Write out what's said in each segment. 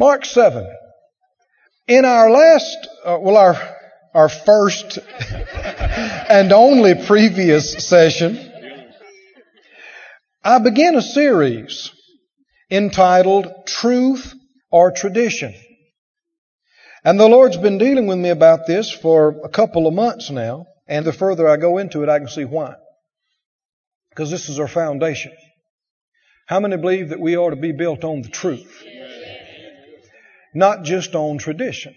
Mark 7. In our last, uh, well, our, our first and only previous session, I began a series entitled Truth or Tradition. And the Lord's been dealing with me about this for a couple of months now, and the further I go into it, I can see why. Because this is our foundation. How many believe that we ought to be built on the truth? Not just on tradition.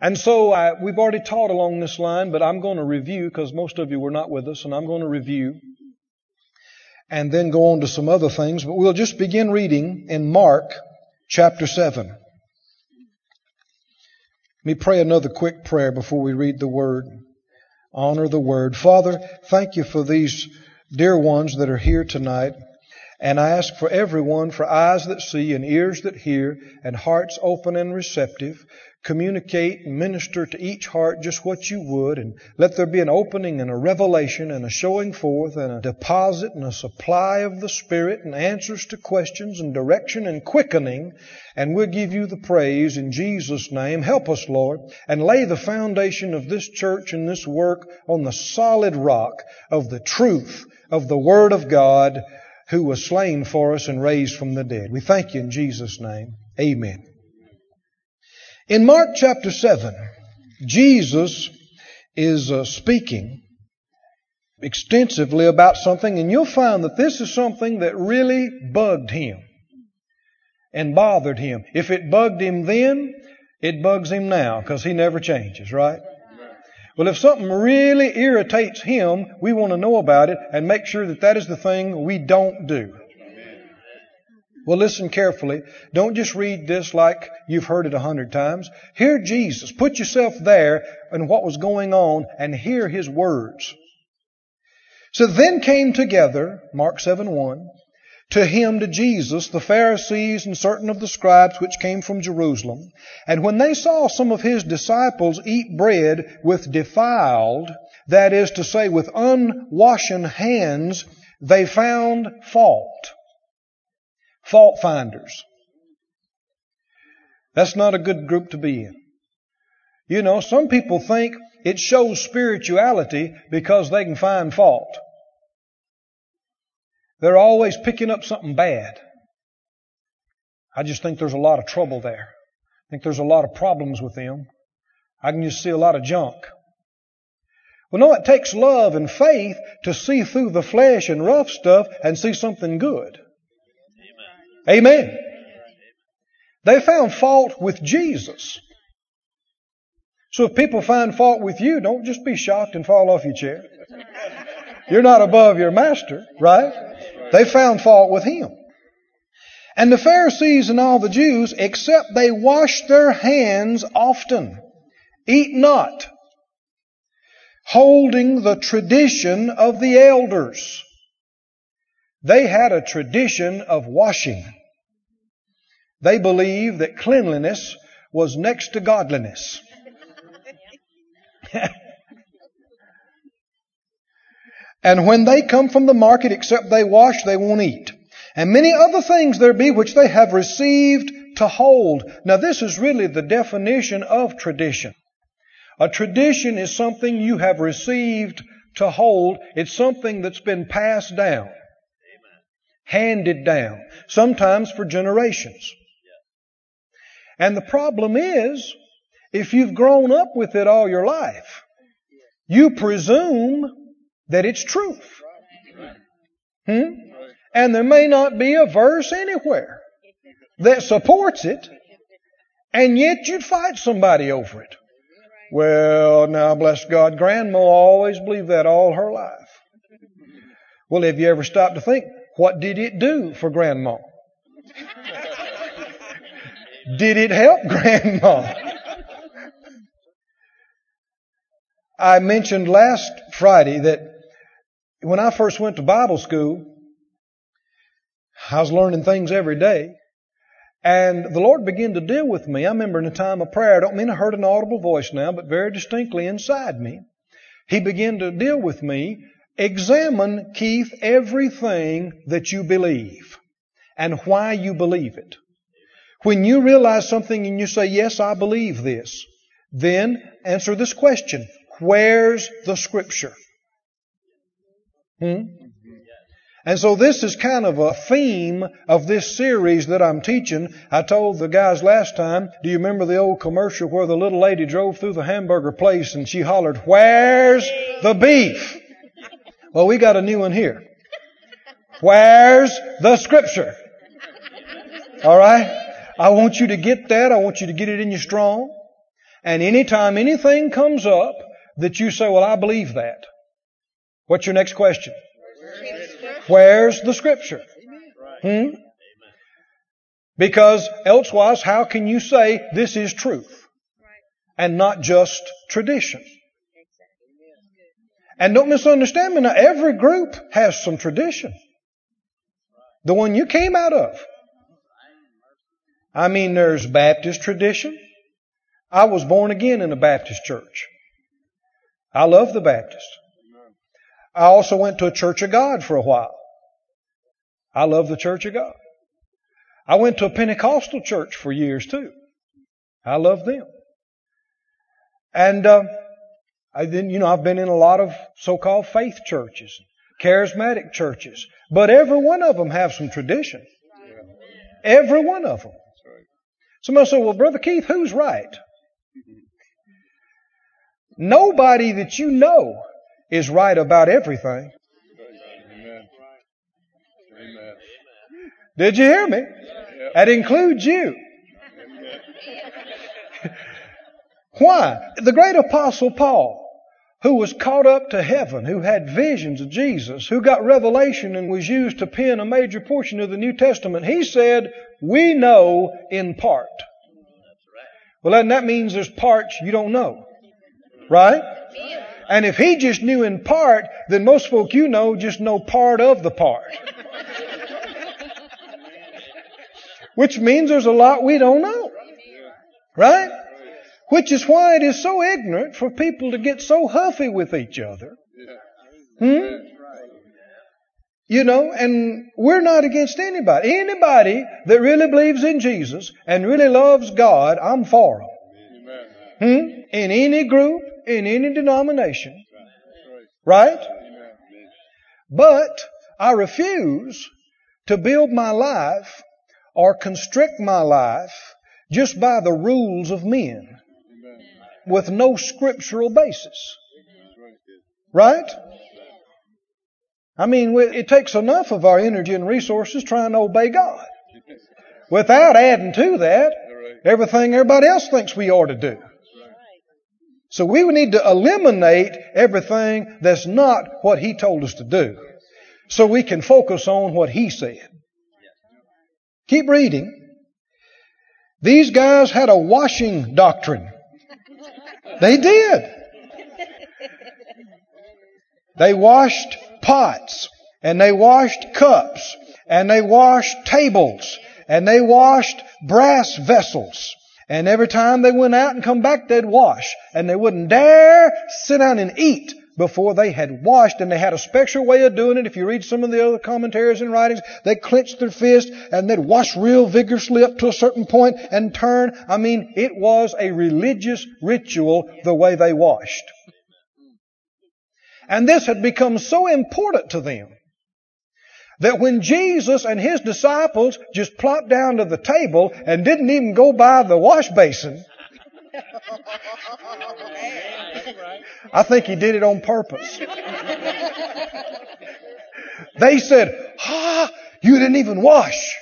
And so I, we've already taught along this line, but I'm going to review because most of you were not with us, and I'm going to review and then go on to some other things. But we'll just begin reading in Mark chapter 7. Let me pray another quick prayer before we read the Word. Honor the Word. Father, thank you for these dear ones that are here tonight. And I ask for everyone for eyes that see and ears that hear and hearts open and receptive. Communicate and minister to each heart just what you would and let there be an opening and a revelation and a showing forth and a deposit and a supply of the Spirit and answers to questions and direction and quickening. And we'll give you the praise in Jesus' name. Help us, Lord, and lay the foundation of this church and this work on the solid rock of the truth of the Word of God who was slain for us and raised from the dead. We thank you in Jesus' name. Amen. In Mark chapter 7, Jesus is uh, speaking extensively about something, and you'll find that this is something that really bugged him and bothered him. If it bugged him then, it bugs him now because he never changes, right? Well, if something really irritates him, we want to know about it and make sure that that is the thing we don't do. Well, listen carefully. Don't just read this like you've heard it a hundred times. Hear Jesus. Put yourself there and what was going on and hear his words. So then came together, Mark 7 1, to him, to Jesus, the Pharisees and certain of the scribes which came from Jerusalem. And when they saw some of his disciples eat bread with defiled, that is to say, with unwashen hands, they found fault. Fault finders. That's not a good group to be in. You know, some people think it shows spirituality because they can find fault. They're always picking up something bad. I just think there's a lot of trouble there. I think there's a lot of problems with them. I can just see a lot of junk. Well, no, it takes love and faith to see through the flesh and rough stuff and see something good. Amen. Amen. They found fault with Jesus. So if people find fault with you, don't just be shocked and fall off your chair. You're not above your master, right? They found fault with him. And the Pharisees and all the Jews, except they wash their hands often, eat not, holding the tradition of the elders. They had a tradition of washing. They believed that cleanliness was next to godliness. And when they come from the market, except they wash, they won't eat. And many other things there be which they have received to hold. Now this is really the definition of tradition. A tradition is something you have received to hold. It's something that's been passed down. Handed down. Sometimes for generations. And the problem is, if you've grown up with it all your life, you presume that it's truth. Hmm? And there may not be a verse anywhere that supports it, and yet you'd fight somebody over it. Well, now bless God, grandma always believed that all her life. Well, have you ever stopped to think, what did it do for grandma? did it help grandma? I mentioned last Friday that when I first went to Bible school, I was learning things every day. And the Lord began to deal with me. I remember in a time of prayer, I don't mean I heard an audible voice now, but very distinctly inside me. He began to deal with me. Examine, Keith, everything that you believe and why you believe it. When you realize something and you say, Yes, I believe this, then answer this question Where's the Scripture? Hmm? And so this is kind of a theme of this series that I'm teaching. I told the guys last time, do you remember the old commercial where the little lady drove through the hamburger place and she hollered, Where's the beef? Well, we got a new one here. Where's the scripture? All right? I want you to get that. I want you to get it in you strong. And anytime anything comes up that you say, well, I believe that. What's your next question? Where's the scripture? Hmm? Because elsewise, how can you say this is truth and not just tradition? And don't misunderstand me now, every group has some tradition. The one you came out of. I mean, there's Baptist tradition. I was born again in a Baptist church. I love the Baptist. I also went to a Church of God for a while. I love the Church of God. I went to a Pentecostal church for years too. I love them. And uh, I didn't, you know, I've been in a lot of so-called faith churches, charismatic churches, but every one of them have some tradition. Every one of them. Somebody said, "Well, Brother Keith, who's right?" Nobody that you know is right about everything. Did you hear me? That includes you. Why? The great apostle Paul, who was caught up to heaven, who had visions of Jesus, who got revelation and was used to pen a major portion of the New Testament, he said, we know in part. Well, then that means there's parts you don't know. Right? And if he just knew in part, then most folk you know just know part of the part. Which means there's a lot we don't know. Right? Which is why it is so ignorant for people to get so huffy with each other. Hmm? You know, and we're not against anybody. Anybody that really believes in Jesus and really loves God, I'm for them. Hmm? In any group, in any denomination. Right? But I refuse to build my life or constrict my life just by the rules of men with no scriptural basis. Right? I mean, it takes enough of our energy and resources trying to obey God. Without adding to that everything everybody else thinks we ought to do. So we would need to eliminate everything that's not what He told us to do. So we can focus on what He said. Keep reading. These guys had a washing doctrine. They did. They washed pots and they washed cups and they washed tables and they washed brass vessels. And every time they went out and come back, they'd wash. And they wouldn't dare sit down and eat before they had washed. And they had a special way of doing it. If you read some of the other commentaries and writings, they clenched their fist and they'd wash real vigorously up to a certain point and turn. I mean, it was a religious ritual the way they washed. And this had become so important to them that when Jesus and his disciples just plopped down to the table and didn't even go by the wash basin, I think he did it on purpose. They said, Ah, you didn't even wash.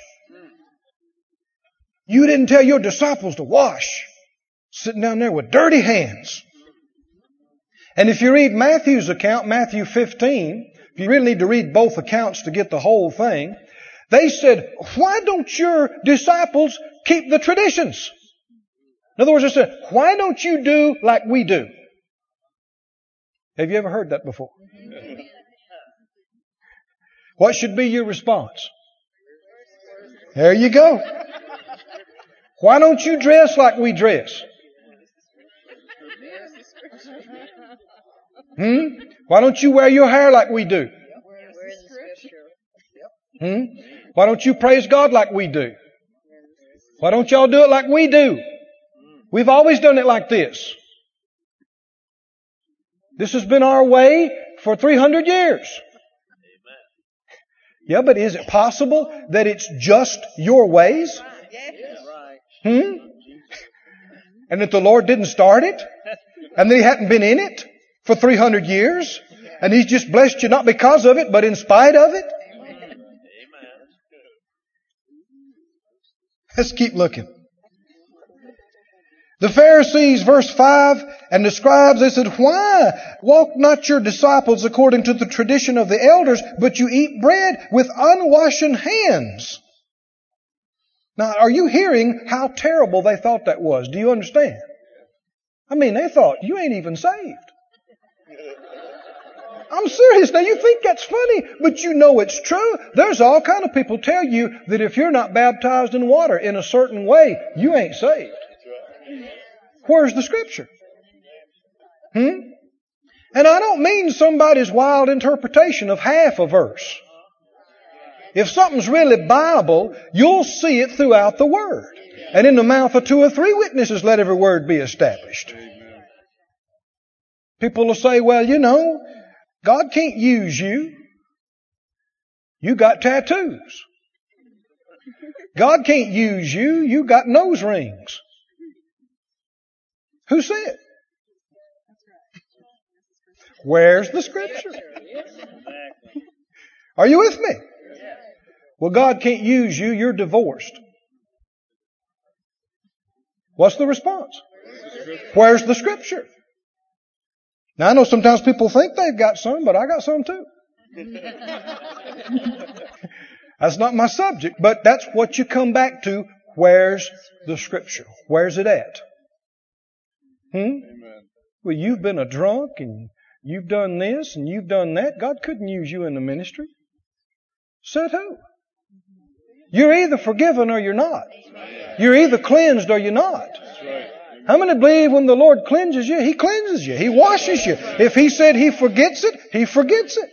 You didn't tell your disciples to wash. Sitting down there with dirty hands. And if you read Matthew's account, Matthew 15, you really need to read both accounts to get the whole thing. They said, why don't your disciples keep the traditions? In other words, they said, why don't you do like we do? Have you ever heard that before? What should be your response? There you go. Why don't you dress like we dress? Hmm? Why don't you wear your hair like we do? Hmm? Why don't you praise God like we do? Why don't y'all do it like we do? We've always done it like this. This has been our way for 300 years. Yeah, but is it possible that it's just your ways? Hmm? And that the Lord didn't start it? And that He hadn't been in it for 300 years? And He's just blessed you not because of it, but in spite of it? Let's keep looking. The Pharisees, verse 5, and the scribes, they said, Why walk not your disciples according to the tradition of the elders, but you eat bread with unwashen hands? Now, are you hearing how terrible they thought that was? Do you understand? I mean, they thought, you ain't even saved. I'm serious. Now you think that's funny, but you know it's true. There's all kind of people tell you that if you're not baptized in water in a certain way, you ain't saved. Where's the scripture? Hmm? And I don't mean somebody's wild interpretation of half a verse. If something's really Bible, you'll see it throughout the Word. And in the mouth of two or three witnesses, let every word be established. People will say, well, you know, God can't use you. You got tattoos. God can't use you. You got nose rings. Who said? Where's the scripture? Are you with me? Well, God can't use you. You're divorced. What's the response? Where's the scripture? Now I know sometimes people think they've got some, but I got some too. that's not my subject, but that's what you come back to. Where's the scripture? Where's it at? Hmm? Amen. Well, you've been a drunk and you've done this and you've done that. God couldn't use you in the ministry. Said who? You're either forgiven or you're not. You're either cleansed or you're not. How many believe when the Lord cleanses you, He cleanses you. He washes you. If He said He forgets it, He forgets it.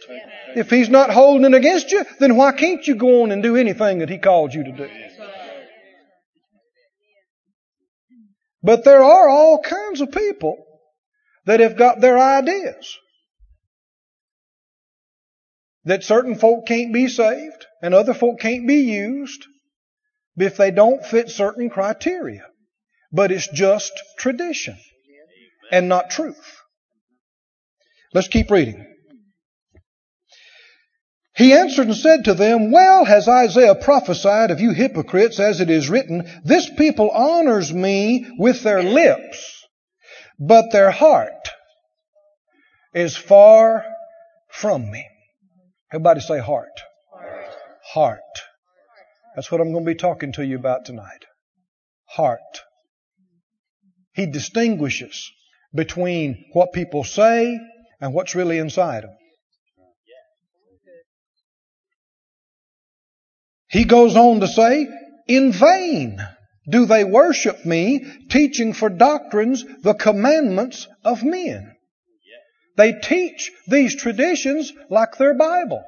If He's not holding it against you, then why can't you go on and do anything that He called you to do? But there are all kinds of people that have got their ideas. That certain folk can't be saved and other folk can't be used if they don't fit certain criteria. But it's just tradition and not truth. Let's keep reading. He answered and said to them, Well has Isaiah prophesied of you hypocrites, as it is written, This people honors me with their lips, but their heart is far from me. Everybody say heart. Heart. heart. That's what I'm going to be talking to you about tonight. Heart. He distinguishes between what people say and what's really inside them. He goes on to say, in vain do they worship me, teaching for doctrines the commandments of men. They teach these traditions like their Bible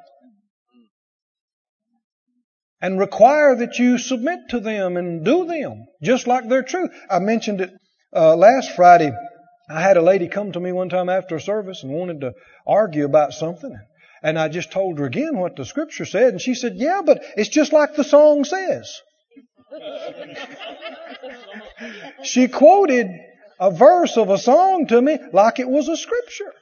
and require that you submit to them and do them just like they're true. I mentioned it uh, last Friday. I had a lady come to me one time after a service and wanted to argue about something. And I just told her again what the scripture said, and she said, Yeah, but it's just like the song says. she quoted a verse of a song to me like it was a scripture.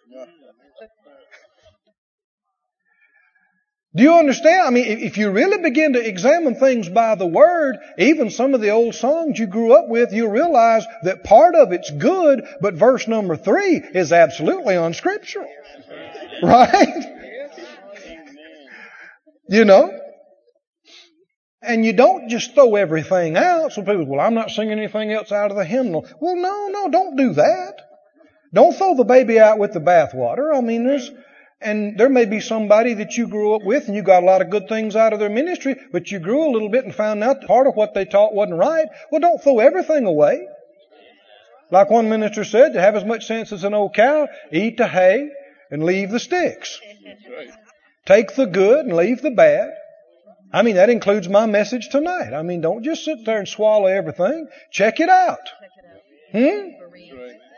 Do you understand? I mean, if you really begin to examine things by the Word, even some of the old songs you grew up with, you'll realize that part of it's good, but verse number three is absolutely unscriptural. Right? You know? And you don't just throw everything out. So people, well, I'm not singing anything else out of the hymnal. Well, no, no, don't do that. Don't throw the baby out with the bathwater. I mean, there's, and there may be somebody that you grew up with and you got a lot of good things out of their ministry, but you grew a little bit and found out that part of what they taught wasn't right. Well, don't throw everything away. Like one minister said, to have as much sense as an old cow, eat the hay and leave the sticks. Take the good and leave the bad. I mean, that includes my message tonight. I mean, don't just sit there and swallow everything. Check it out. Hmm?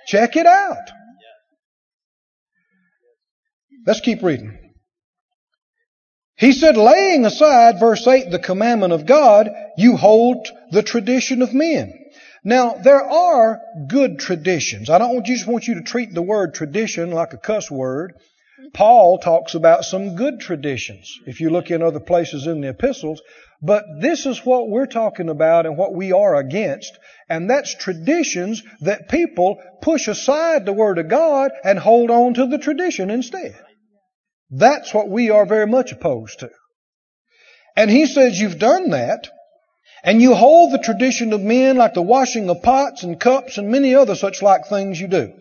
Check it out. Let's keep reading. He said, laying aside, verse 8, the commandment of God, you hold the tradition of men. Now, there are good traditions. I don't just want you to treat the word tradition like a cuss word. Paul talks about some good traditions if you look in other places in the epistles. But this is what we're talking about and what we are against. And that's traditions that people push aside the Word of God and hold on to the tradition instead. That's what we are very much opposed to. And he says you've done that and you hold the tradition of men like the washing of pots and cups and many other such like things you do.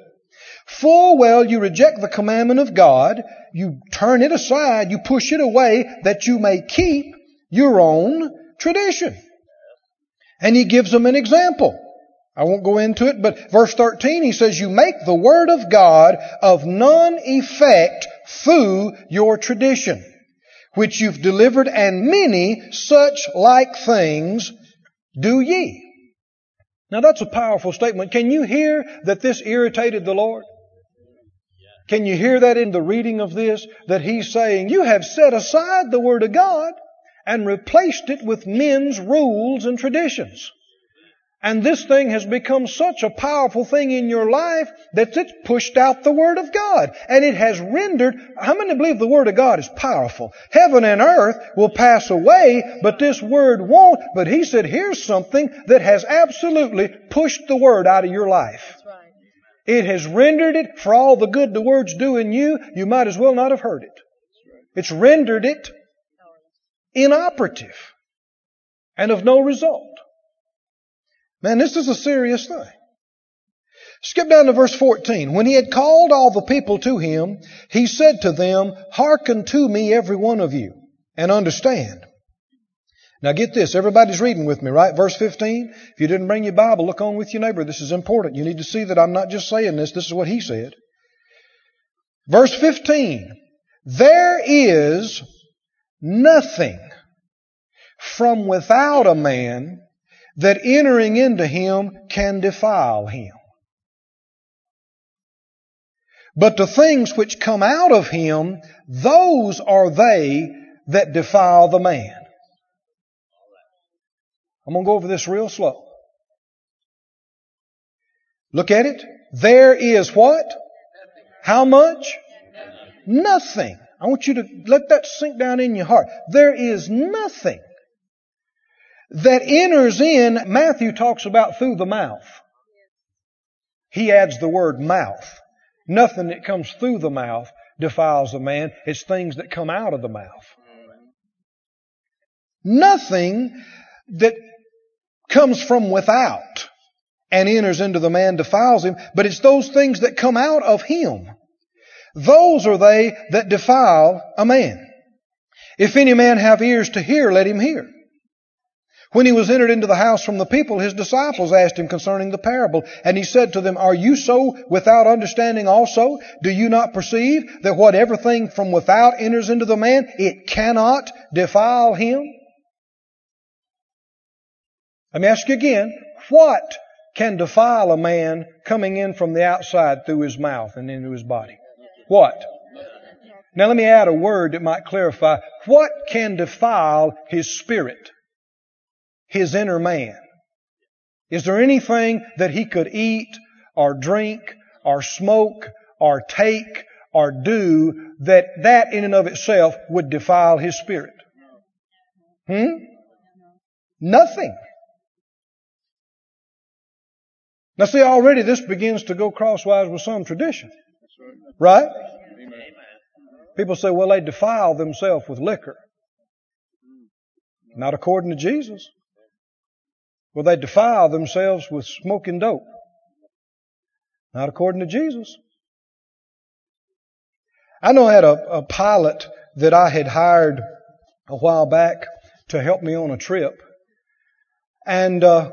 Full well you reject the commandment of God, you turn it aside, you push it away that you may keep your own tradition. And he gives them an example. I won't go into it, but verse 13 he says, You make the word of God of none effect through your tradition, which you've delivered, and many such like things do ye. Now that's a powerful statement. Can you hear that this irritated the Lord? Can you hear that in the reading of this? That he's saying, You have set aside the Word of God and replaced it with men's rules and traditions. And this thing has become such a powerful thing in your life that it's pushed out the Word of God. And it has rendered, how many believe the Word of God is powerful? Heaven and earth will pass away, but this Word won't. But He said, here's something that has absolutely pushed the Word out of your life. It has rendered it, for all the good the Word's doing you, you might as well not have heard it. It's rendered it inoperative and of no result. Man, this is a serious thing. Skip down to verse 14. When he had called all the people to him, he said to them, Hearken to me, every one of you, and understand. Now get this, everybody's reading with me, right? Verse 15. If you didn't bring your Bible, look on with your neighbor. This is important. You need to see that I'm not just saying this, this is what he said. Verse 15. There is nothing from without a man that entering into him can defile him. But the things which come out of him, those are they that defile the man. I'm going to go over this real slow. Look at it. There is what? How much? Nothing. I want you to let that sink down in your heart. There is nothing that enters in, Matthew talks about through the mouth. He adds the word mouth. Nothing that comes through the mouth defiles a man. It's things that come out of the mouth. Nothing that comes from without and enters into the man defiles him, but it's those things that come out of him. Those are they that defile a man. If any man have ears to hear, let him hear. When he was entered into the house from the people, his disciples asked him concerning the parable. And he said to them, Are you so without understanding also? Do you not perceive that whatever thing from without enters into the man, it cannot defile him? Let me ask you again, what can defile a man coming in from the outside through his mouth and into his body? What? Now let me add a word that might clarify. What can defile his spirit? His inner man? Is there anything that he could eat or drink or smoke or take or do that that in and of itself would defile his spirit? Hmm? Nothing. Now see, already this begins to go crosswise with some tradition. Right? People say, well, they defile themselves with liquor. Not according to Jesus. Will they defile themselves with smoking dope? Not according to Jesus. I know I had a, a pilot that I had hired a while back to help me on a trip. And uh,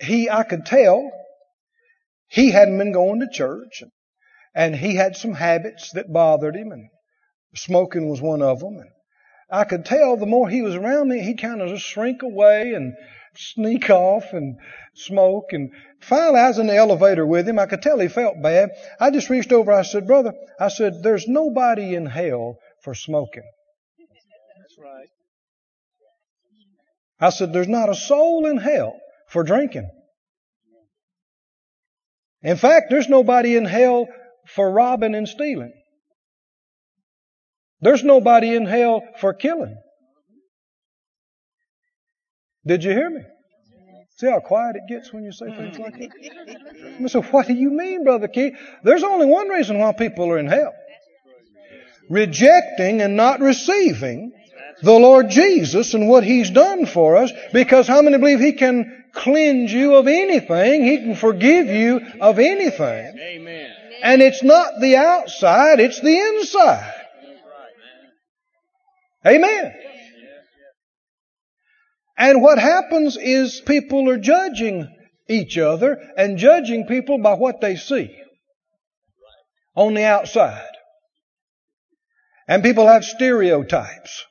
he, I could tell, he hadn't been going to church, and he had some habits that bothered him, and smoking was one of them. And I could tell the more he was around me, he'd kind of just shrink away and sneak off and smoke. And finally, I was in the elevator with him. I could tell he felt bad. I just reached over. I said, Brother, I said, there's nobody in hell for smoking. That's right. I said, there's not a soul in hell for drinking. In fact, there's nobody in hell for robbing and stealing. There's nobody in hell for killing. Did you hear me? See how quiet it gets when you say things like that? I said, what do you mean, Brother Keith? There's only one reason why people are in hell. Rejecting and not receiving the Lord Jesus and what He's done for us because how many believe He can cleanse you of anything? He can forgive you of anything. Amen. And it's not the outside, it's the inside. Amen. And what happens is people are judging each other and judging people by what they see on the outside. And people have stereotypes.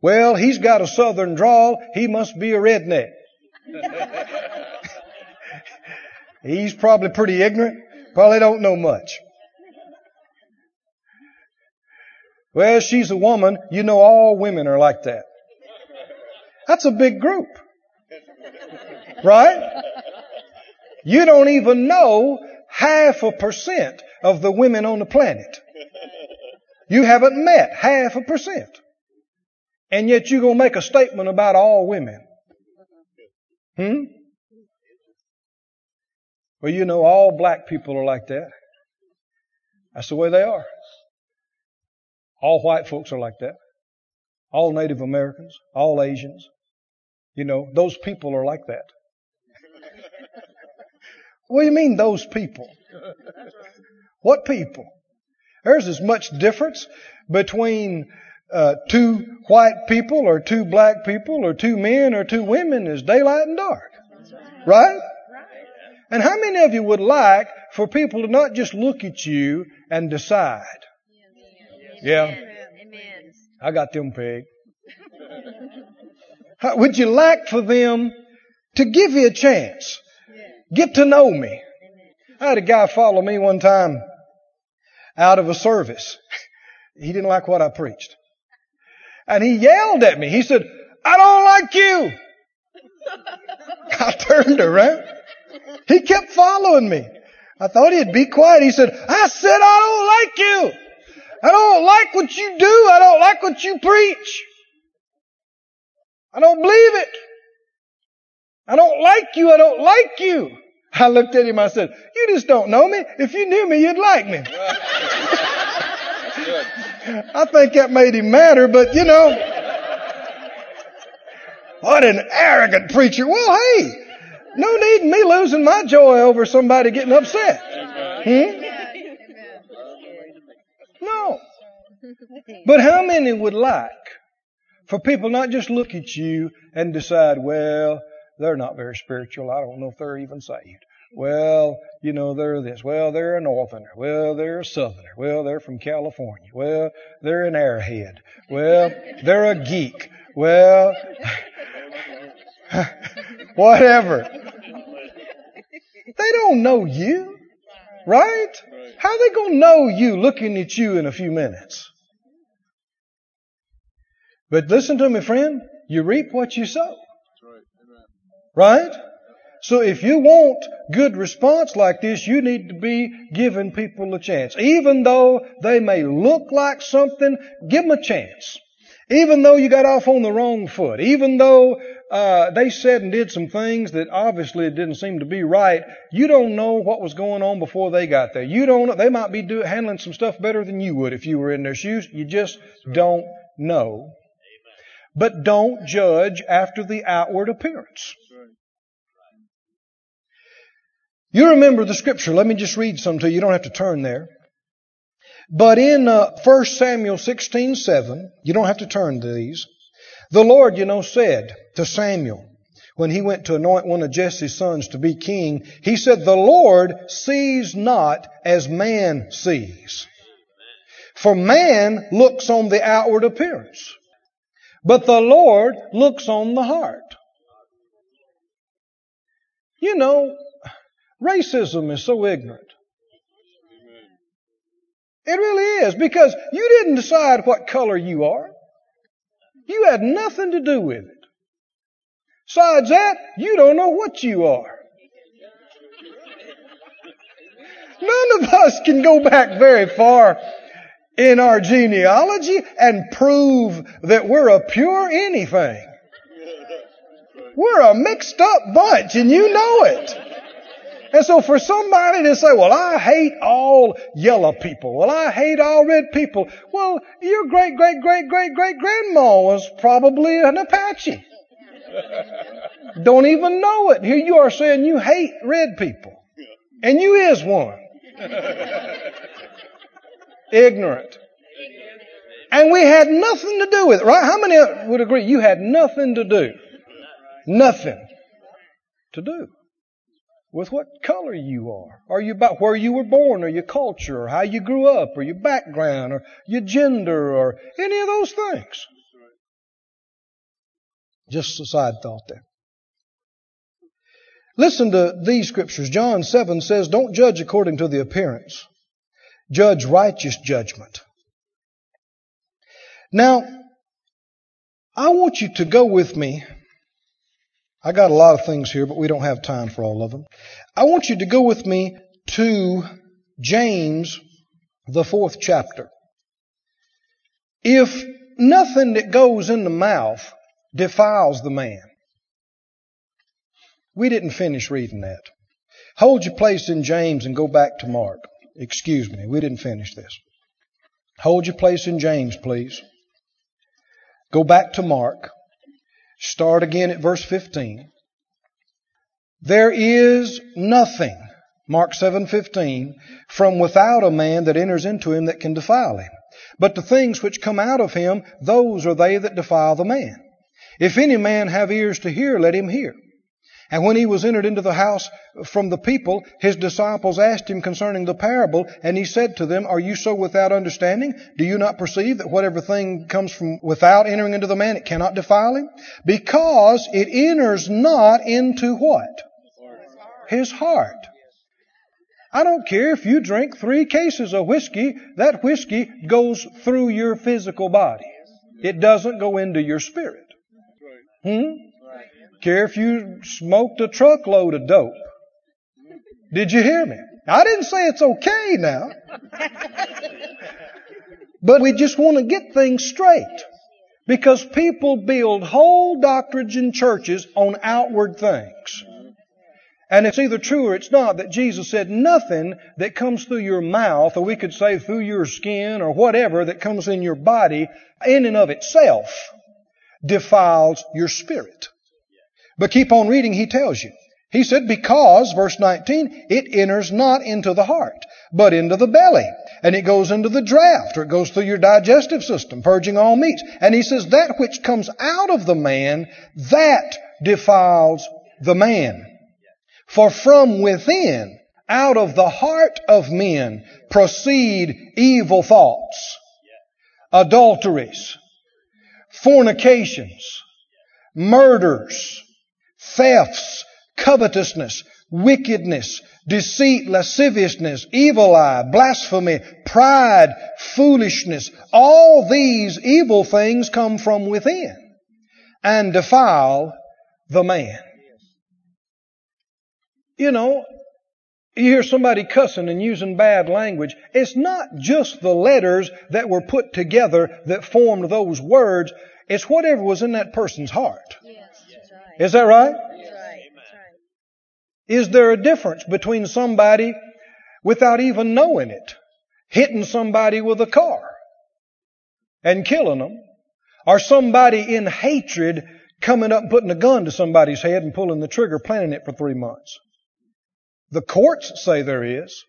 Well, he's got a southern drawl. He must be a redneck. he's probably pretty ignorant. Probably don't know much. Well, she's a woman. You know all women are like that. That's a big group. Right? You don't even know half a percent of the women on the planet. You haven't met half a percent. And yet you're going to make a statement about all women. Hmm? Well, you know, all black people are like that. That's the way they are. All white folks are like that. All Native Americans, all Asians. You know, those people are like that. what do you mean, those people? What people? There's as much difference between uh, two white people or two black people or two men or two women as daylight and dark. Right? right? And how many of you would like for people to not just look at you and decide? Yeah. Amen. I got them pegged. Would you like for them to give you a chance? Get to know me. I had a guy follow me one time out of a service. He didn't like what I preached. And he yelled at me. He said, I don't like you. I turned around. He kept following me. I thought he'd be quiet. He said, I said I don't like you. I don't like what you do. I don't like what you preach. I don't believe it. I don't like you. I don't like you. I looked at him. I said, you just don't know me. If you knew me, you'd like me. I think that made him madder, but you know, what an arrogant preacher. Well, hey, no need in me losing my joy over somebody getting upset. Hmm? No. But how many would like for people not just look at you and decide, well, they're not very spiritual. I don't know if they're even saved. Well, you know, they're this. Well, they're a northerner. Well, they're a southerner. Well, they're from California. Well, they're an airhead. Well, they're a geek. Well, whatever. They don't know you, right? How are they going to know you looking at you in a few minutes? But listen to me, friend. You reap what you sow. Right? So if you want good response like this, you need to be giving people a chance. Even though they may look like something, give them a chance. Even though you got off on the wrong foot, even though uh, they said and did some things that obviously didn't seem to be right, you don't know what was going on before they got there. You don't. know. They might be do, handling some stuff better than you would if you were in their shoes. You just don't know. But don't judge after the outward appearance. You remember the scripture. Let me just read some to you. You don't have to turn there. But in uh, 1 Samuel 16, 7, you don't have to turn to these. The Lord, you know, said to Samuel, when he went to anoint one of Jesse's sons to be king, he said, The Lord sees not as man sees. For man looks on the outward appearance, but the Lord looks on the heart. You know, racism is so ignorant. It really is because you didn't decide what color you are. You had nothing to do with it. Besides that, you don't know what you are. None of us can go back very far in our genealogy and prove that we're a pure anything. We're a mixed up bunch and you know it. And so for somebody to say, well, I hate all yellow people. Well, I hate all red people. Well, your great, great, great, great, great grandma was probably an Apache. Don't even know it. Here you are saying you hate red people. And you is one. Ignorant. And we had nothing to do with it, right? How many would agree you had nothing to do? Nothing to do with what color you are. Are you about where you were born or your culture or how you grew up or your background or your gender or any of those things. Just a side thought there. Listen to these scriptures. John 7 says, Don't judge according to the appearance, judge righteous judgment. Now, I want you to go with me. I got a lot of things here, but we don't have time for all of them. I want you to go with me to James, the fourth chapter. If nothing that goes in the mouth defiles the man, we didn't finish reading that. Hold your place in James and go back to Mark. Excuse me, we didn't finish this. Hold your place in James, please. Go back to Mark. Start again at verse 15. There is nothing, Mark 7:15, from without a man that enters into him that can defile him. But the things which come out of him, those are they that defile the man. If any man have ears to hear, let him hear. And when he was entered into the house from the people, his disciples asked him concerning the parable, and he said to them, Are you so without understanding? Do you not perceive that whatever thing comes from without entering into the man, it cannot defile him? Because it enters not into what? His heart. I don't care if you drink three cases of whiskey, that whiskey goes through your physical body. It doesn't go into your spirit. Hmm? Care if you smoked a truckload of dope. Did you hear me? I didn't say it's okay now. but we just want to get things straight. Because people build whole doctrines and churches on outward things. And it's either true or it's not that Jesus said nothing that comes through your mouth, or we could say through your skin, or whatever that comes in your body, in and of itself, defiles your spirit. But keep on reading, he tells you. He said, because, verse 19, it enters not into the heart, but into the belly. And it goes into the draft, or it goes through your digestive system, purging all meats. And he says, that which comes out of the man, that defiles the man. For from within, out of the heart of men, proceed evil thoughts, adulteries, fornications, murders, thefts, covetousness, wickedness, deceit, lasciviousness, evil eye, blasphemy, pride, foolishness. All these evil things come from within and defile the man. You know, you hear somebody cussing and using bad language. It's not just the letters that were put together that formed those words. It's whatever was in that person's heart. Yes, right. Is that right? Yes. right. Is there a difference between somebody without even knowing it, hitting somebody with a car and killing them, or somebody in hatred coming up and putting a gun to somebody's head and pulling the trigger, planning it for three months? The courts say there is.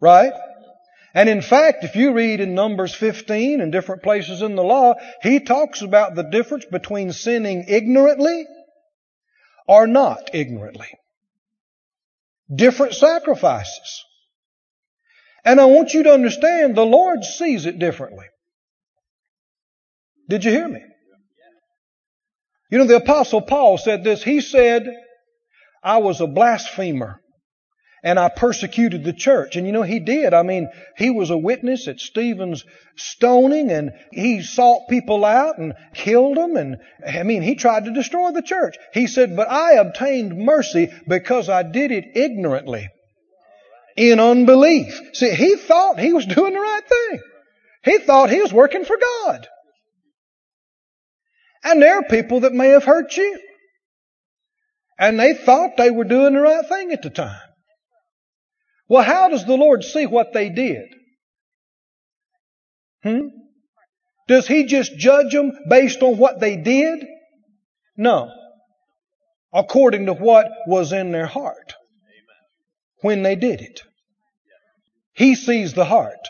Right? And in fact, if you read in Numbers 15 and different places in the law, he talks about the difference between sinning ignorantly or not ignorantly. Different sacrifices. And I want you to understand the Lord sees it differently. Did you hear me? You know, the apostle Paul said this. He said, I was a blasphemer and I persecuted the church. And you know, he did. I mean, he was a witness at Stephen's stoning and he sought people out and killed them. And I mean, he tried to destroy the church. He said, but I obtained mercy because I did it ignorantly in unbelief. See, he thought he was doing the right thing. He thought he was working for God. And there are people that may have hurt you. And they thought they were doing the right thing at the time. Well, how does the Lord see what they did? Hmm? Does He just judge them based on what they did? No. According to what was in their heart when they did it. He sees the heart.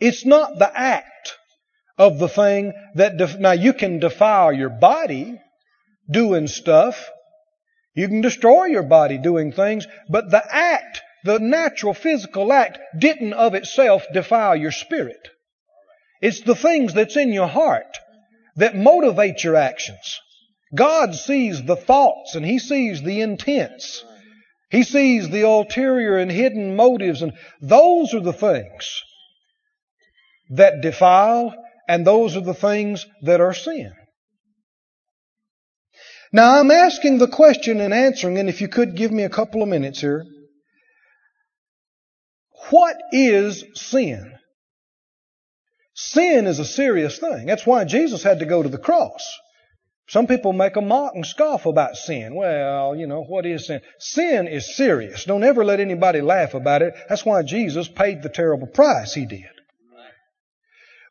It's not the act of the thing that, def- now you can defile your body doing stuff. You can destroy your body doing things, but the act, the natural physical act, didn't of itself defile your spirit. It's the things that's in your heart that motivate your actions. God sees the thoughts and He sees the intents. He sees the ulterior and hidden motives, and those are the things that defile and those are the things that are sin. Now I'm asking the question and answering, and if you could give me a couple of minutes here. What is sin? Sin is a serious thing. That's why Jesus had to go to the cross. Some people make a mock and scoff about sin. Well, you know, what is sin? Sin is serious. Don't ever let anybody laugh about it. That's why Jesus paid the terrible price he did.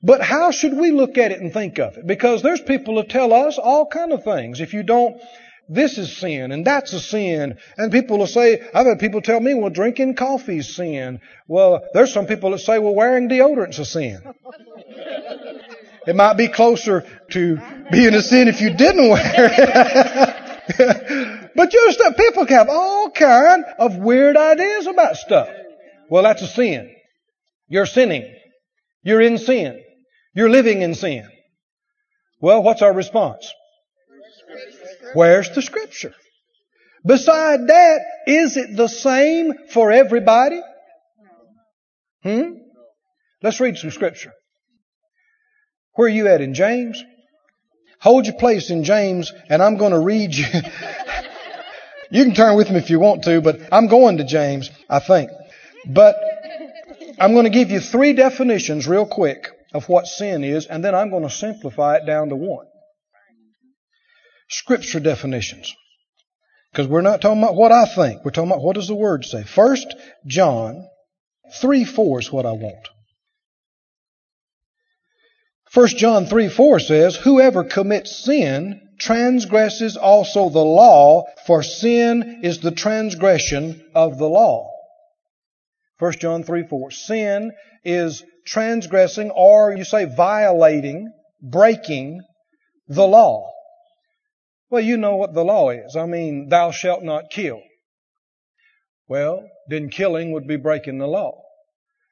But how should we look at it and think of it? Because there's people that tell us all kind of things. If you don't, this is sin and that's a sin. And people will say, I've had people tell me, well, drinking coffee is sin. Well, there's some people that say, well, wearing deodorant's a sin. It might be closer to being a sin if you didn't wear it. but you understand, people have all kind of weird ideas about stuff. Well, that's a sin. You're sinning. You're in sin. You're living in sin. Well, what's our response? Where's the scripture? Beside that, is it the same for everybody? Hmm? Let's read some scripture. Where are you at in James? Hold your place in James, and I'm going to read you. you can turn with me if you want to, but I'm going to James, I think. But I'm going to give you three definitions real quick of what sin is, and then I'm going to simplify it down to one. Scripture definitions. Because we're not talking about what I think. We're talking about what does the Word say. First John 3 4 is what I want. First John 3 4 says, Whoever commits sin transgresses also the law, for sin is the transgression of the law. 1 John 3 4. Sin is transgressing or you say violating, breaking the law. Well, you know what the law is. I mean, thou shalt not kill. Well, then killing would be breaking the law.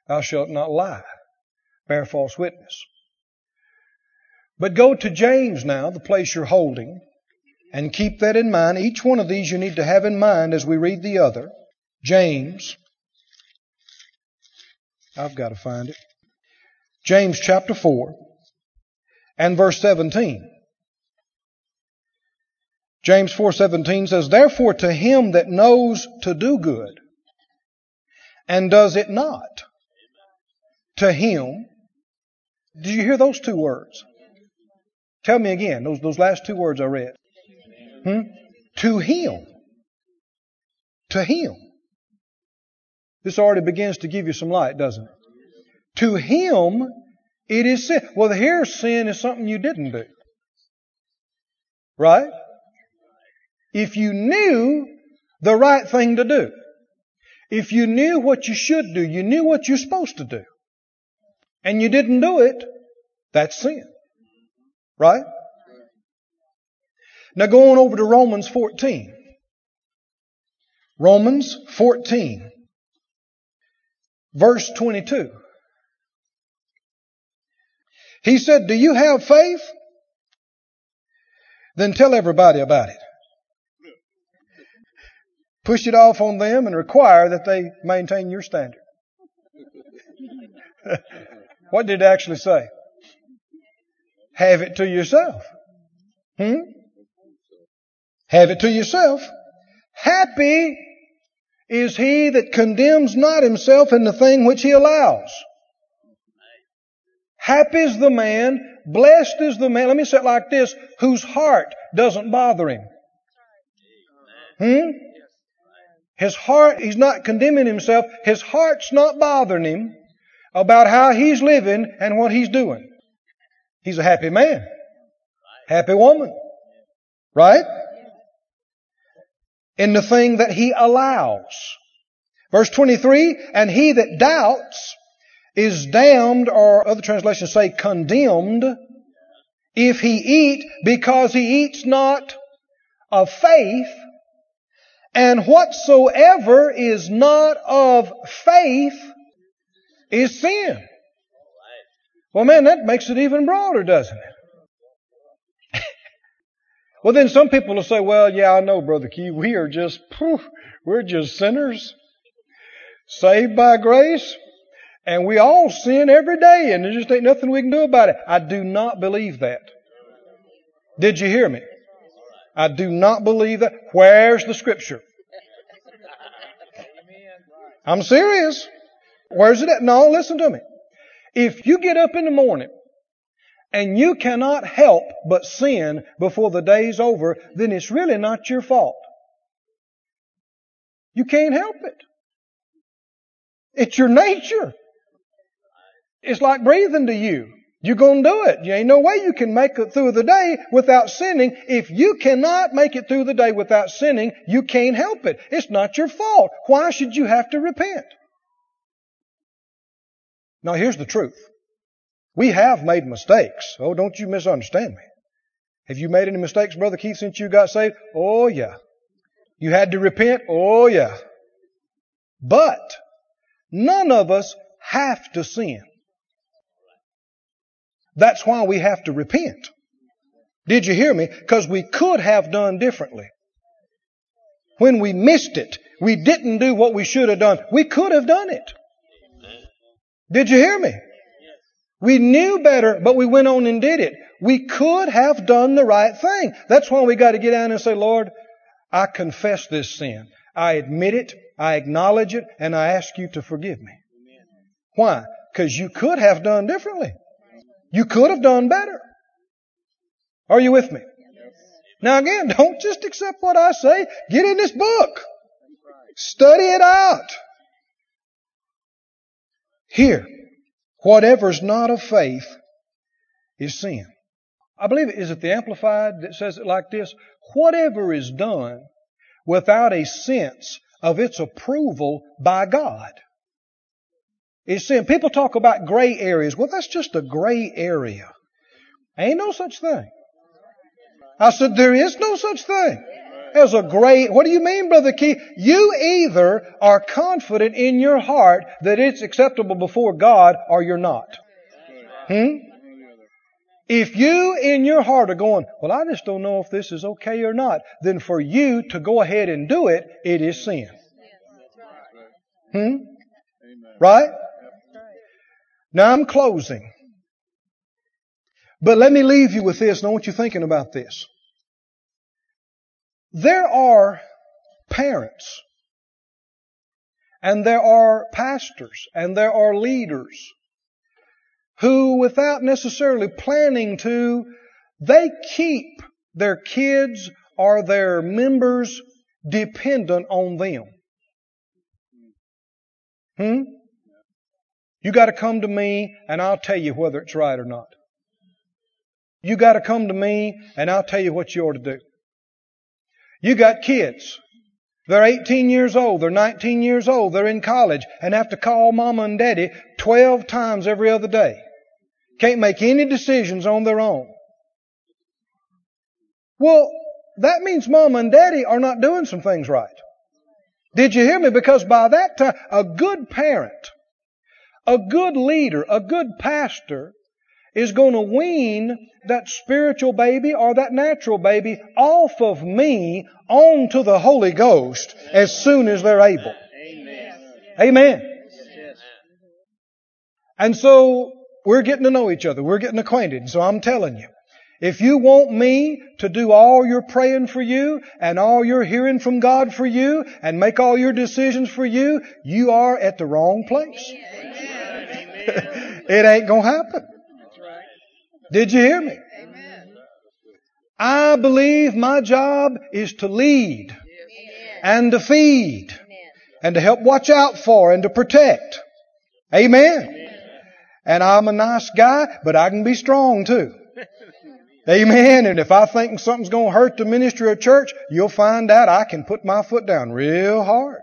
Thou shalt not lie, bear false witness. But go to James now, the place you're holding, and keep that in mind. Each one of these you need to have in mind as we read the other. James. I've got to find it. James chapter 4 and verse 17. James 4:17 says, "Therefore to him that knows to do good and does it not, to him." Did you hear those two words? Tell me again, those, those last two words I read. Hmm? To him. To him. This already begins to give you some light, doesn't it? To him, it is sin. Well, here sin is something you didn't do. Right? If you knew the right thing to do, if you knew what you should do, you knew what you're supposed to do, and you didn't do it, that's sin. Right? Now go on over to Romans 14. Romans 14. verse 22. He said, Do you have faith? Then tell everybody about it. Push it off on them and require that they maintain your standard. what did it actually say? Have it to yourself. Hmm? Have it to yourself. Happy is he that condemns not himself in the thing which he allows. Happy is the man, blessed is the man, let me say it like this, whose heart doesn't bother him. Hmm? His heart, he's not condemning himself, his heart's not bothering him about how he's living and what he's doing. He's a happy man. Happy woman. Right? in the thing that he allows. Verse 23, and he that doubts is damned, or other translations say condemned, if he eat because he eats not of faith, and whatsoever is not of faith is sin. Well, man, that makes it even broader, doesn't it? Well, then some people will say, well, yeah, I know, Brother Keith. We are just, poof, we're just sinners saved by grace. And we all sin every day and there just ain't nothing we can do about it. I do not believe that. Did you hear me? I do not believe that. Where's the scripture? I'm serious. Where's it at? No, listen to me. If you get up in the morning and you cannot help but sin before the day's over, then it's really not your fault. You can't help it. It's your nature. It's like breathing to you. You're going to do it. You ain't no way you can make it through the day without sinning. If you cannot make it through the day without sinning, you can't help it. It's not your fault. Why should you have to repent? Now here's the truth. We have made mistakes. Oh, don't you misunderstand me. Have you made any mistakes, Brother Keith, since you got saved? Oh, yeah. You had to repent? Oh, yeah. But none of us have to sin. That's why we have to repent. Did you hear me? Because we could have done differently. When we missed it, we didn't do what we should have done. We could have done it. Did you hear me? We knew better, but we went on and did it. We could have done the right thing. That's why we got to get down and say, Lord, I confess this sin. I admit it, I acknowledge it, and I ask you to forgive me. Why? Because you could have done differently. You could have done better. Are you with me? Now again, don't just accept what I say. Get in this book. Study it out. Here, Whatever's not of faith is sin. I believe it is it the Amplified that says it like this. Whatever is done without a sense of its approval by God is sin. People talk about gray areas. Well, that's just a gray area. Ain't no such thing. I said, there is no such thing as a gray. what do you mean, Brother Keith? You either are confident in your heart that it's acceptable before God or you're not. Hmm? If you in your heart are going, well, I just don't know if this is okay or not, then for you to go ahead and do it, it is sin. Hmm? Right? Now I'm closing. But let me leave you with this, and I want you thinking about this. There are parents and there are pastors and there are leaders who, without necessarily planning to, they keep their kids or their members dependent on them. Hmm? You got to come to me and I'll tell you whether it's right or not. You got to come to me and I'll tell you what you ought to do. You got kids. They're 18 years old. They're 19 years old. They're in college and have to call mama and daddy 12 times every other day. Can't make any decisions on their own. Well, that means mama and daddy are not doing some things right. Did you hear me? Because by that time, a good parent A good leader, a good pastor is going to wean that spiritual baby or that natural baby off of me onto the Holy Ghost as soon as they're able. Amen. Amen. And so we're getting to know each other. We're getting acquainted. So I'm telling you, if you want me to do all your praying for you and all your hearing from God for you and make all your decisions for you, you are at the wrong place. it ain't gonna happen. Did you hear me? I believe my job is to lead and to feed and to help watch out for and to protect. Amen. And I'm a nice guy, but I can be strong too. Amen. And if I think something's going to hurt the ministry of church, you'll find out I can put my foot down real hard.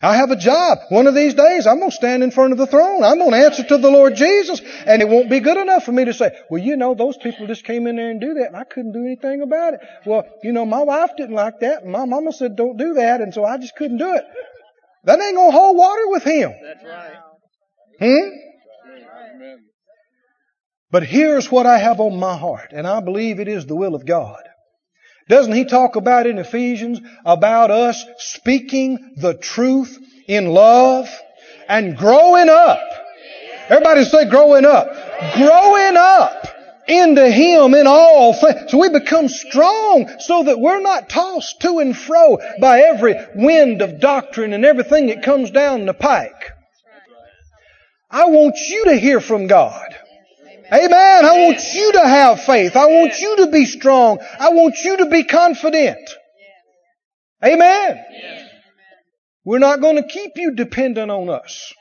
I have a job. One of these days, I'm going to stand in front of the throne. I'm going to answer to the Lord Jesus. And it won't be good enough for me to say, well, you know, those people just came in there and do that and I couldn't do anything about it. Well, you know, my wife didn't like that and my mama said don't do that and so I just couldn't do it. That ain't going to hold water with him. That's right. Hmm? But here's what I have on my heart, and I believe it is the will of God. Doesn't he talk about in Ephesians about us speaking the truth in love and growing up? Everybody say growing up. Growing up into Him in all things. So we become strong so that we're not tossed to and fro by every wind of doctrine and everything that comes down the pike. I want you to hear from God. Amen. I want you to have faith. I want you to be strong. I want you to be confident. Amen. We're not going to keep you dependent on us.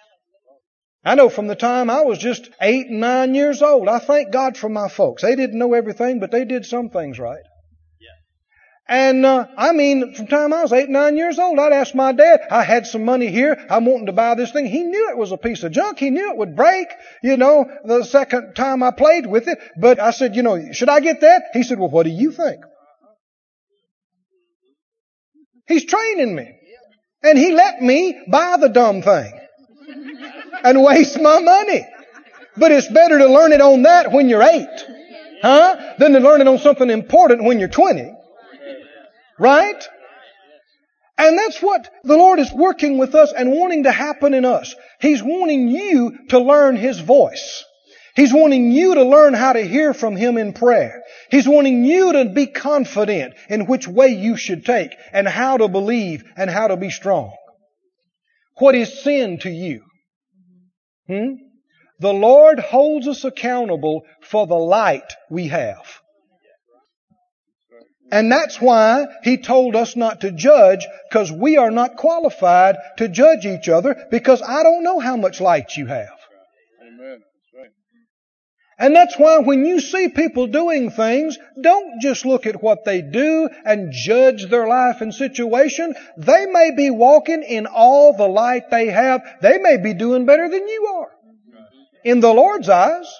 I know from the time I was just eight and nine years old, I thank God for my folks. They didn't know everything, but they did some things right. And uh, I mean, from time I was eight, nine years old, I'd ask my dad. I had some money here. I'm wanting to buy this thing. He knew it was a piece of junk. He knew it would break. You know, the second time I played with it. But I said, you know, should I get that? He said, well, what do you think? He's training me, and he let me buy the dumb thing and waste my money. But it's better to learn it on that when you're eight, huh, than to learn it on something important when you're twenty. Right? And that's what the Lord is working with us and wanting to happen in us. He's wanting you to learn His voice. He's wanting you to learn how to hear from Him in prayer. He's wanting you to be confident in which way you should take and how to believe and how to be strong. What is sin to you? Hmm? The Lord holds us accountable for the light we have. And that's why he told us not to judge, because we are not qualified to judge each other, because I don't know how much light you have. Amen. That's right. And that's why when you see people doing things, don't just look at what they do and judge their life and situation. They may be walking in all the light they have. They may be doing better than you are. In the Lord's eyes.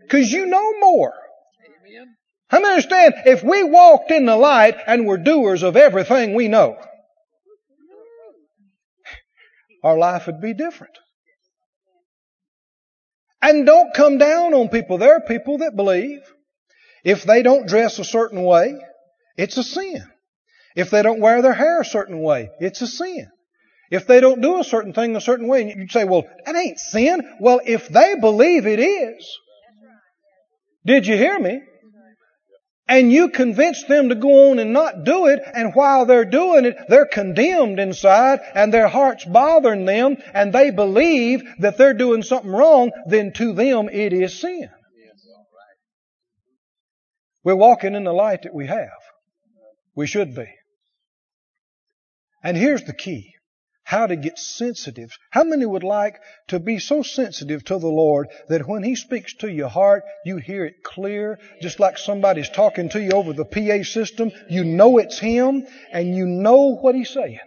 Because you know more. How many understand if we walked in the light and were doers of everything we know, our life would be different. And don't come down on people. There are people that believe if they don't dress a certain way, it's a sin. If they don't wear their hair a certain way, it's a sin. If they don't do a certain thing a certain way, you'd say, well, that ain't sin. Well, if they believe it is, did you hear me? And you convince them to go on and not do it, and while they're doing it, they're condemned inside, and their heart's bothering them, and they believe that they're doing something wrong, then to them it is sin. We're walking in the light that we have. We should be. And here's the key how to get sensitive. How many would like to be so sensitive to the Lord that when He speaks to your heart, you hear it clear, just like somebody's talking to you over the PA system? You know it's Him and you know what He's saying.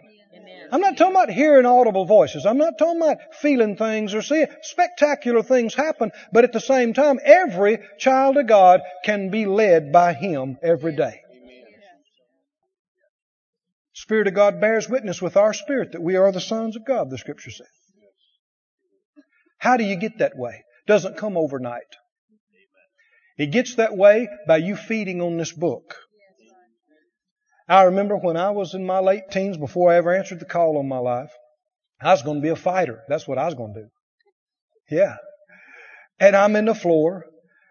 I'm not talking about hearing audible voices. I'm not talking about feeling things or seeing spectacular things happen, but at the same time, every child of God can be led by Him every day. Spirit of God bears witness with our spirit that we are the sons of God, the scripture says. How do you get that way? Doesn't come overnight. It gets that way by you feeding on this book. I remember when I was in my late teens, before I ever answered the call on my life, I was going to be a fighter. That's what I was going to do. Yeah. And I'm in the floor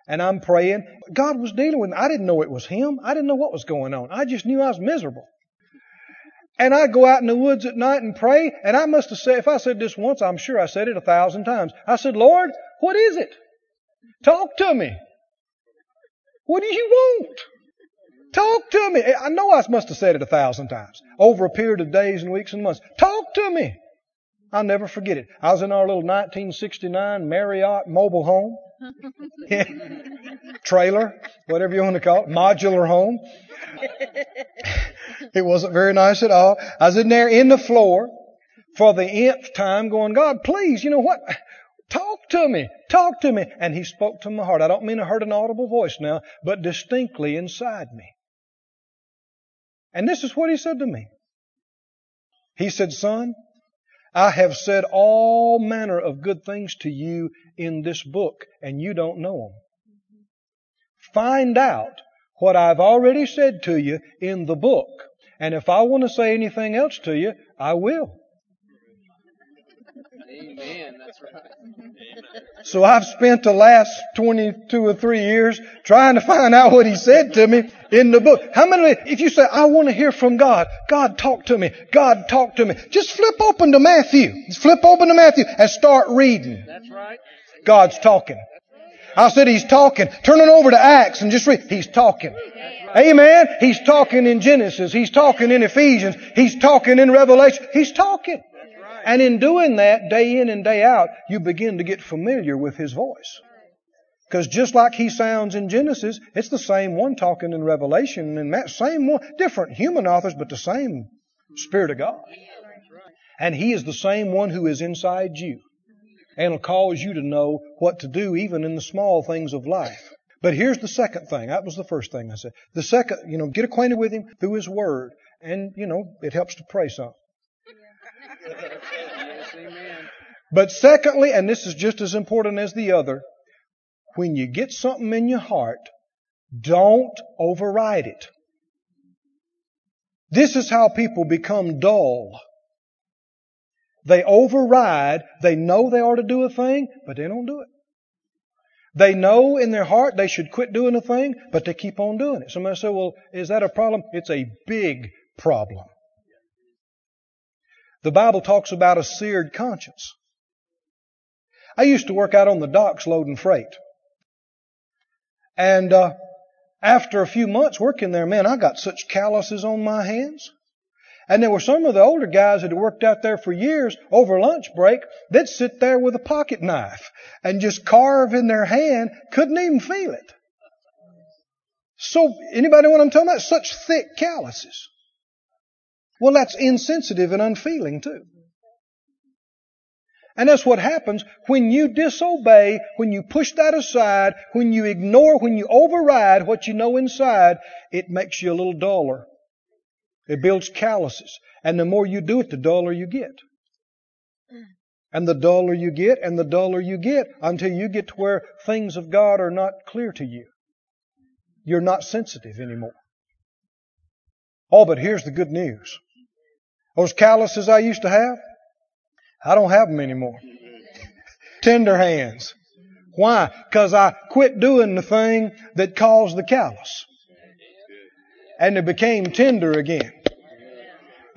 and I'm praying. God was dealing with me. I didn't know it was Him. I didn't know what was going on. I just knew I was miserable. And I go out in the woods at night and pray, and I must have said, if I said this once, I'm sure I said it a thousand times. I said, Lord, what is it? Talk to me. What do you want? Talk to me. I know I must have said it a thousand times over a period of days and weeks and months. Talk to me. I'll never forget it. I was in our little 1969 Marlette mobile home. Trailer, whatever you want to call it, modular home. it wasn't very nice at all. I was in there in the floor for the nth time going, God, please, you know what? Talk to me. Talk to me. And he spoke to my heart. I don't mean I heard an audible voice now, but distinctly inside me. And this is what he said to me. He said, son, I have said all manner of good things to you in this book, and you don't know them. Find out what I've already said to you in the book. And if I want to say anything else to you, I will. Amen. That's right. So I've spent the last 22 or 3 years trying to find out what he said to me in the book. How many, if you say, I want to hear from God, God talk to me, God talk to me, just flip open to Matthew. Just flip open to Matthew and start reading. That's right. God's talking. I said he's talking. Turn it over to Acts and just read. He's talking. Amen. He's talking in Genesis. He's talking in Ephesians. He's talking in Revelation. He's talking. And in doing that, day in and day out, you begin to get familiar with His voice. Because just like He sounds in Genesis, it's the same one talking in Revelation and that same one, different human authors, but the same Spirit of God. And He is the same one who is inside you and will cause you to know what to do even in the small things of life. But here's the second thing. That was the first thing I said. The second, you know, get acquainted with Him through His Word. And, you know, it helps to pray some. Yes, amen. But secondly, and this is just as important as the other, when you get something in your heart, don't override it. This is how people become dull. They override, they know they ought to do a thing, but they don't do it. They know in their heart they should quit doing a thing, but they keep on doing it. Somebody say, well, is that a problem? It's a big problem. The Bible talks about a seared conscience. I used to work out on the docks loading freight. And uh, after a few months working there, man, I got such calluses on my hands. And there were some of the older guys that had worked out there for years over lunch break. They'd sit there with a pocket knife and just carve in their hand, couldn't even feel it. So, anybody know what I'm talking about? Such thick calluses. Well, that's insensitive and unfeeling too. And that's what happens when you disobey, when you push that aside, when you ignore, when you override what you know inside, it makes you a little duller. It builds calluses. And the more you do it, the duller you get. Mm. And the duller you get, and the duller you get, until you get to where things of God are not clear to you. You're not sensitive anymore. Oh, but here's the good news. Those calluses I used to have, I don't have them anymore. Tender hands. Why? Because I quit doing the thing that caused the callus. And it became tender again.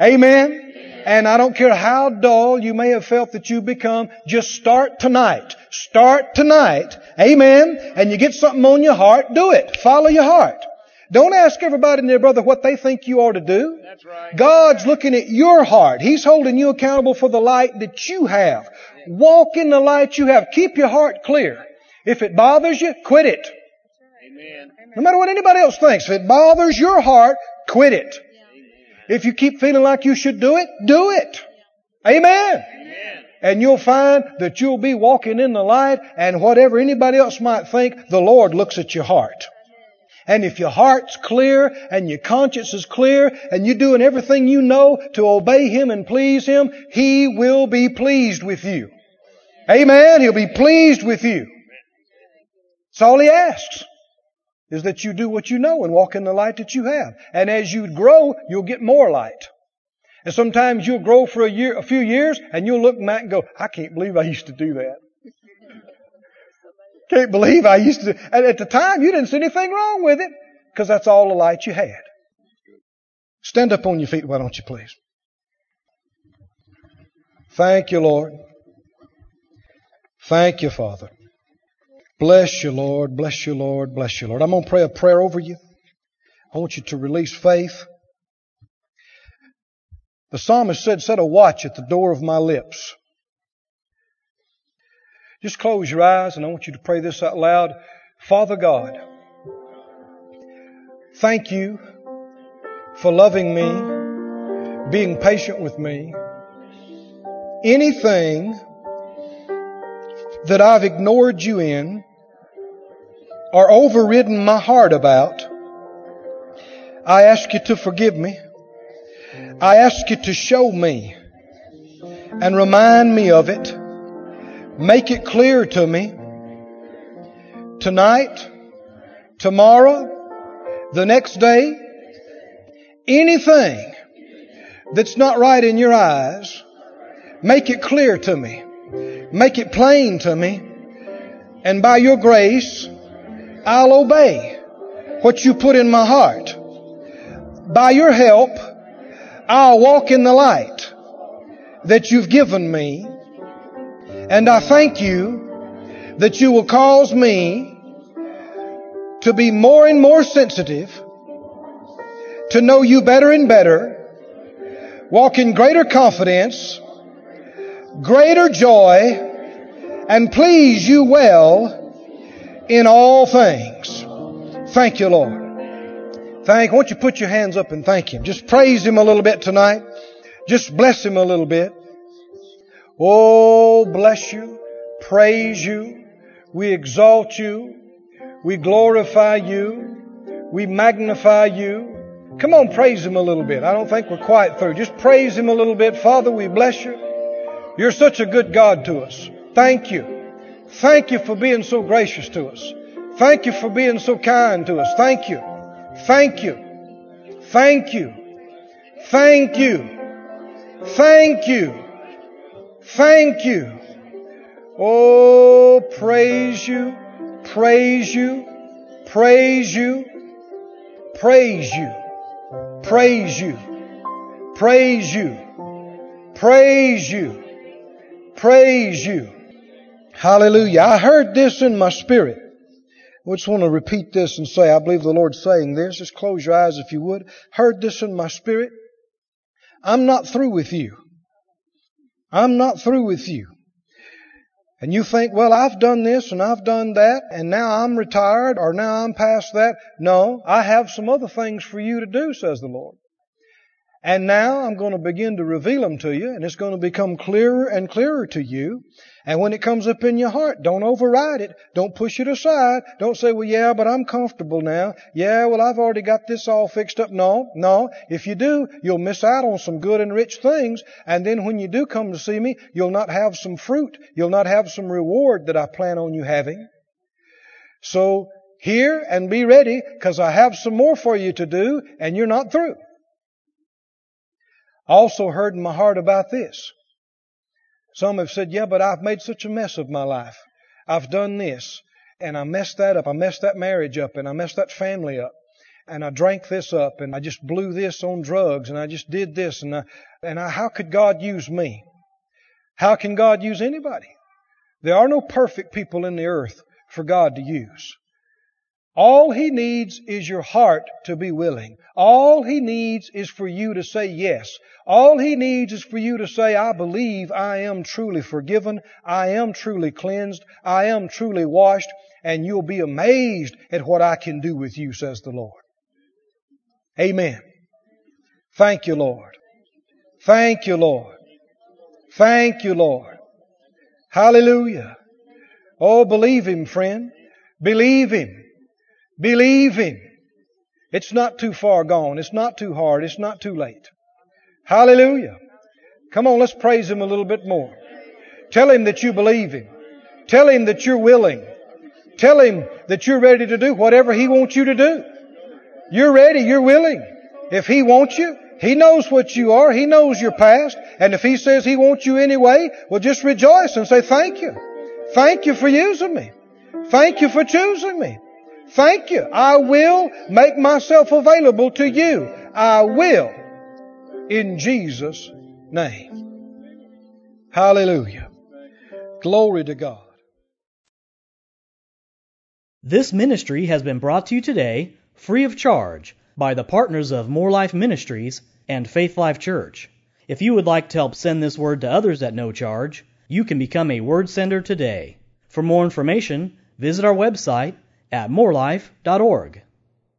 Amen. And I don't care how dull you may have felt that you become, just start tonight. Start tonight. Amen. And you get something on your heart, do it. Follow your heart. Don't ask everybody in there, brother, what they think you ought to do. That's right. God's looking at your heart. He's holding you accountable for the light that you have. Walk in the light you have. Keep your heart clear. If it bothers you, quit it. Amen. No matter what anybody else thinks. If it bothers your heart, quit it. If you keep feeling like you should do it, do it. Amen. Amen. And you'll find that you'll be walking in the light and whatever anybody else might think, the Lord looks at your heart. And if your heart's clear and your conscience is clear and you're doing everything you know to obey Him and please Him, He will be pleased with you. Amen. He'll be pleased with you. That's all He asks. Is that you do what you know and walk in the light that you have. And as you grow, you'll get more light. And sometimes you'll grow for a year, a few years, and you'll look back and go, I can't believe I used to do that. Can't believe I used to. And at the time, you didn't see anything wrong with it because that's all the light you had. Stand up on your feet, why don't you please? Thank you, Lord. Thank you, Father. Bless you, Lord. Bless you, Lord. Bless you, Lord. I'm going to pray a prayer over you. I want you to release faith. The psalmist said, Set a watch at the door of my lips. Just close your eyes and I want you to pray this out loud. Father God, thank you for loving me, being patient with me. Anything that I've ignored you in or overridden my heart about, I ask you to forgive me. I ask you to show me and remind me of it. Make it clear to me tonight, tomorrow, the next day, anything that's not right in your eyes, make it clear to me. Make it plain to me. And by your grace, I'll obey what you put in my heart. By your help, I'll walk in the light that you've given me. And I thank you that you will cause me to be more and more sensitive, to know you better and better, walk in greater confidence, greater joy, and please you well in all things. Thank you, Lord. Thank, won't you put your hands up and thank Him? Just praise Him a little bit tonight. Just bless Him a little bit. Oh, bless you. Praise you. We exalt you. We glorify you. We magnify you. Come on, praise Him a little bit. I don't think we're quite through. Just praise Him a little bit. Father, we bless you. You're such a good God to us. Thank you. Thank you for being so gracious to us. Thank you for being so kind to us. Thank you. Thank you. Thank you. Thank you. Thank you. Thank you. Oh, praise you. Praise you. Praise you. Praise you. Praise you. Praise you. Praise you. Praise you. Hallelujah. I heard this in my spirit. I just want to repeat this and say, I believe the Lord's saying this. Just close your eyes if you would. Heard this in my spirit. I'm not through with you. I'm not through with you. And you think, well, I've done this and I've done that and now I'm retired or now I'm past that. No, I have some other things for you to do, says the Lord. And now I'm going to begin to reveal them to you, and it's going to become clearer and clearer to you. And when it comes up in your heart, don't override it. Don't push it aside. Don't say, well, yeah, but I'm comfortable now. Yeah, well, I've already got this all fixed up. No, no. If you do, you'll miss out on some good and rich things. And then when you do come to see me, you'll not have some fruit. You'll not have some reward that I plan on you having. So, hear and be ready, because I have some more for you to do, and you're not through also heard in my heart about this. Some have said, yeah, but I've made such a mess of my life. I've done this and I messed that up. I messed that marriage up and I messed that family up. And I drank this up and I just blew this on drugs and I just did this and I, and I, how could God use me? How can God use anybody? There are no perfect people in the earth for God to use. All he needs is your heart to be willing. All he needs is for you to say yes. All he needs is for you to say, I believe I am truly forgiven. I am truly cleansed. I am truly washed. And you'll be amazed at what I can do with you, says the Lord. Amen. Thank you, Lord. Thank you, Lord. Thank you, Lord. Hallelujah. Oh, believe Him, friend. Believe Him. Believe Him. It's not too far gone. It's not too hard. It's not too late. Hallelujah. Come on, let's praise Him a little bit more. Tell him that you believe him. Tell him that you're willing. Tell him that you're ready to do whatever he wants you to do. You're ready, you're willing. If he wants you, he knows what you are, he knows your past, and if he says he wants you anyway, well just rejoice and say thank you. Thank you for using me. Thank you for choosing me. Thank you. I will make myself available to you. I will. In Jesus' name. Hallelujah. Glory to God. This ministry has been brought to you today free of charge by the partners of Moore Life Ministries and Faith Life Church. If you would like to help send this word to others at no charge, you can become a word sender today. For more information, visit our website at moorelife.org.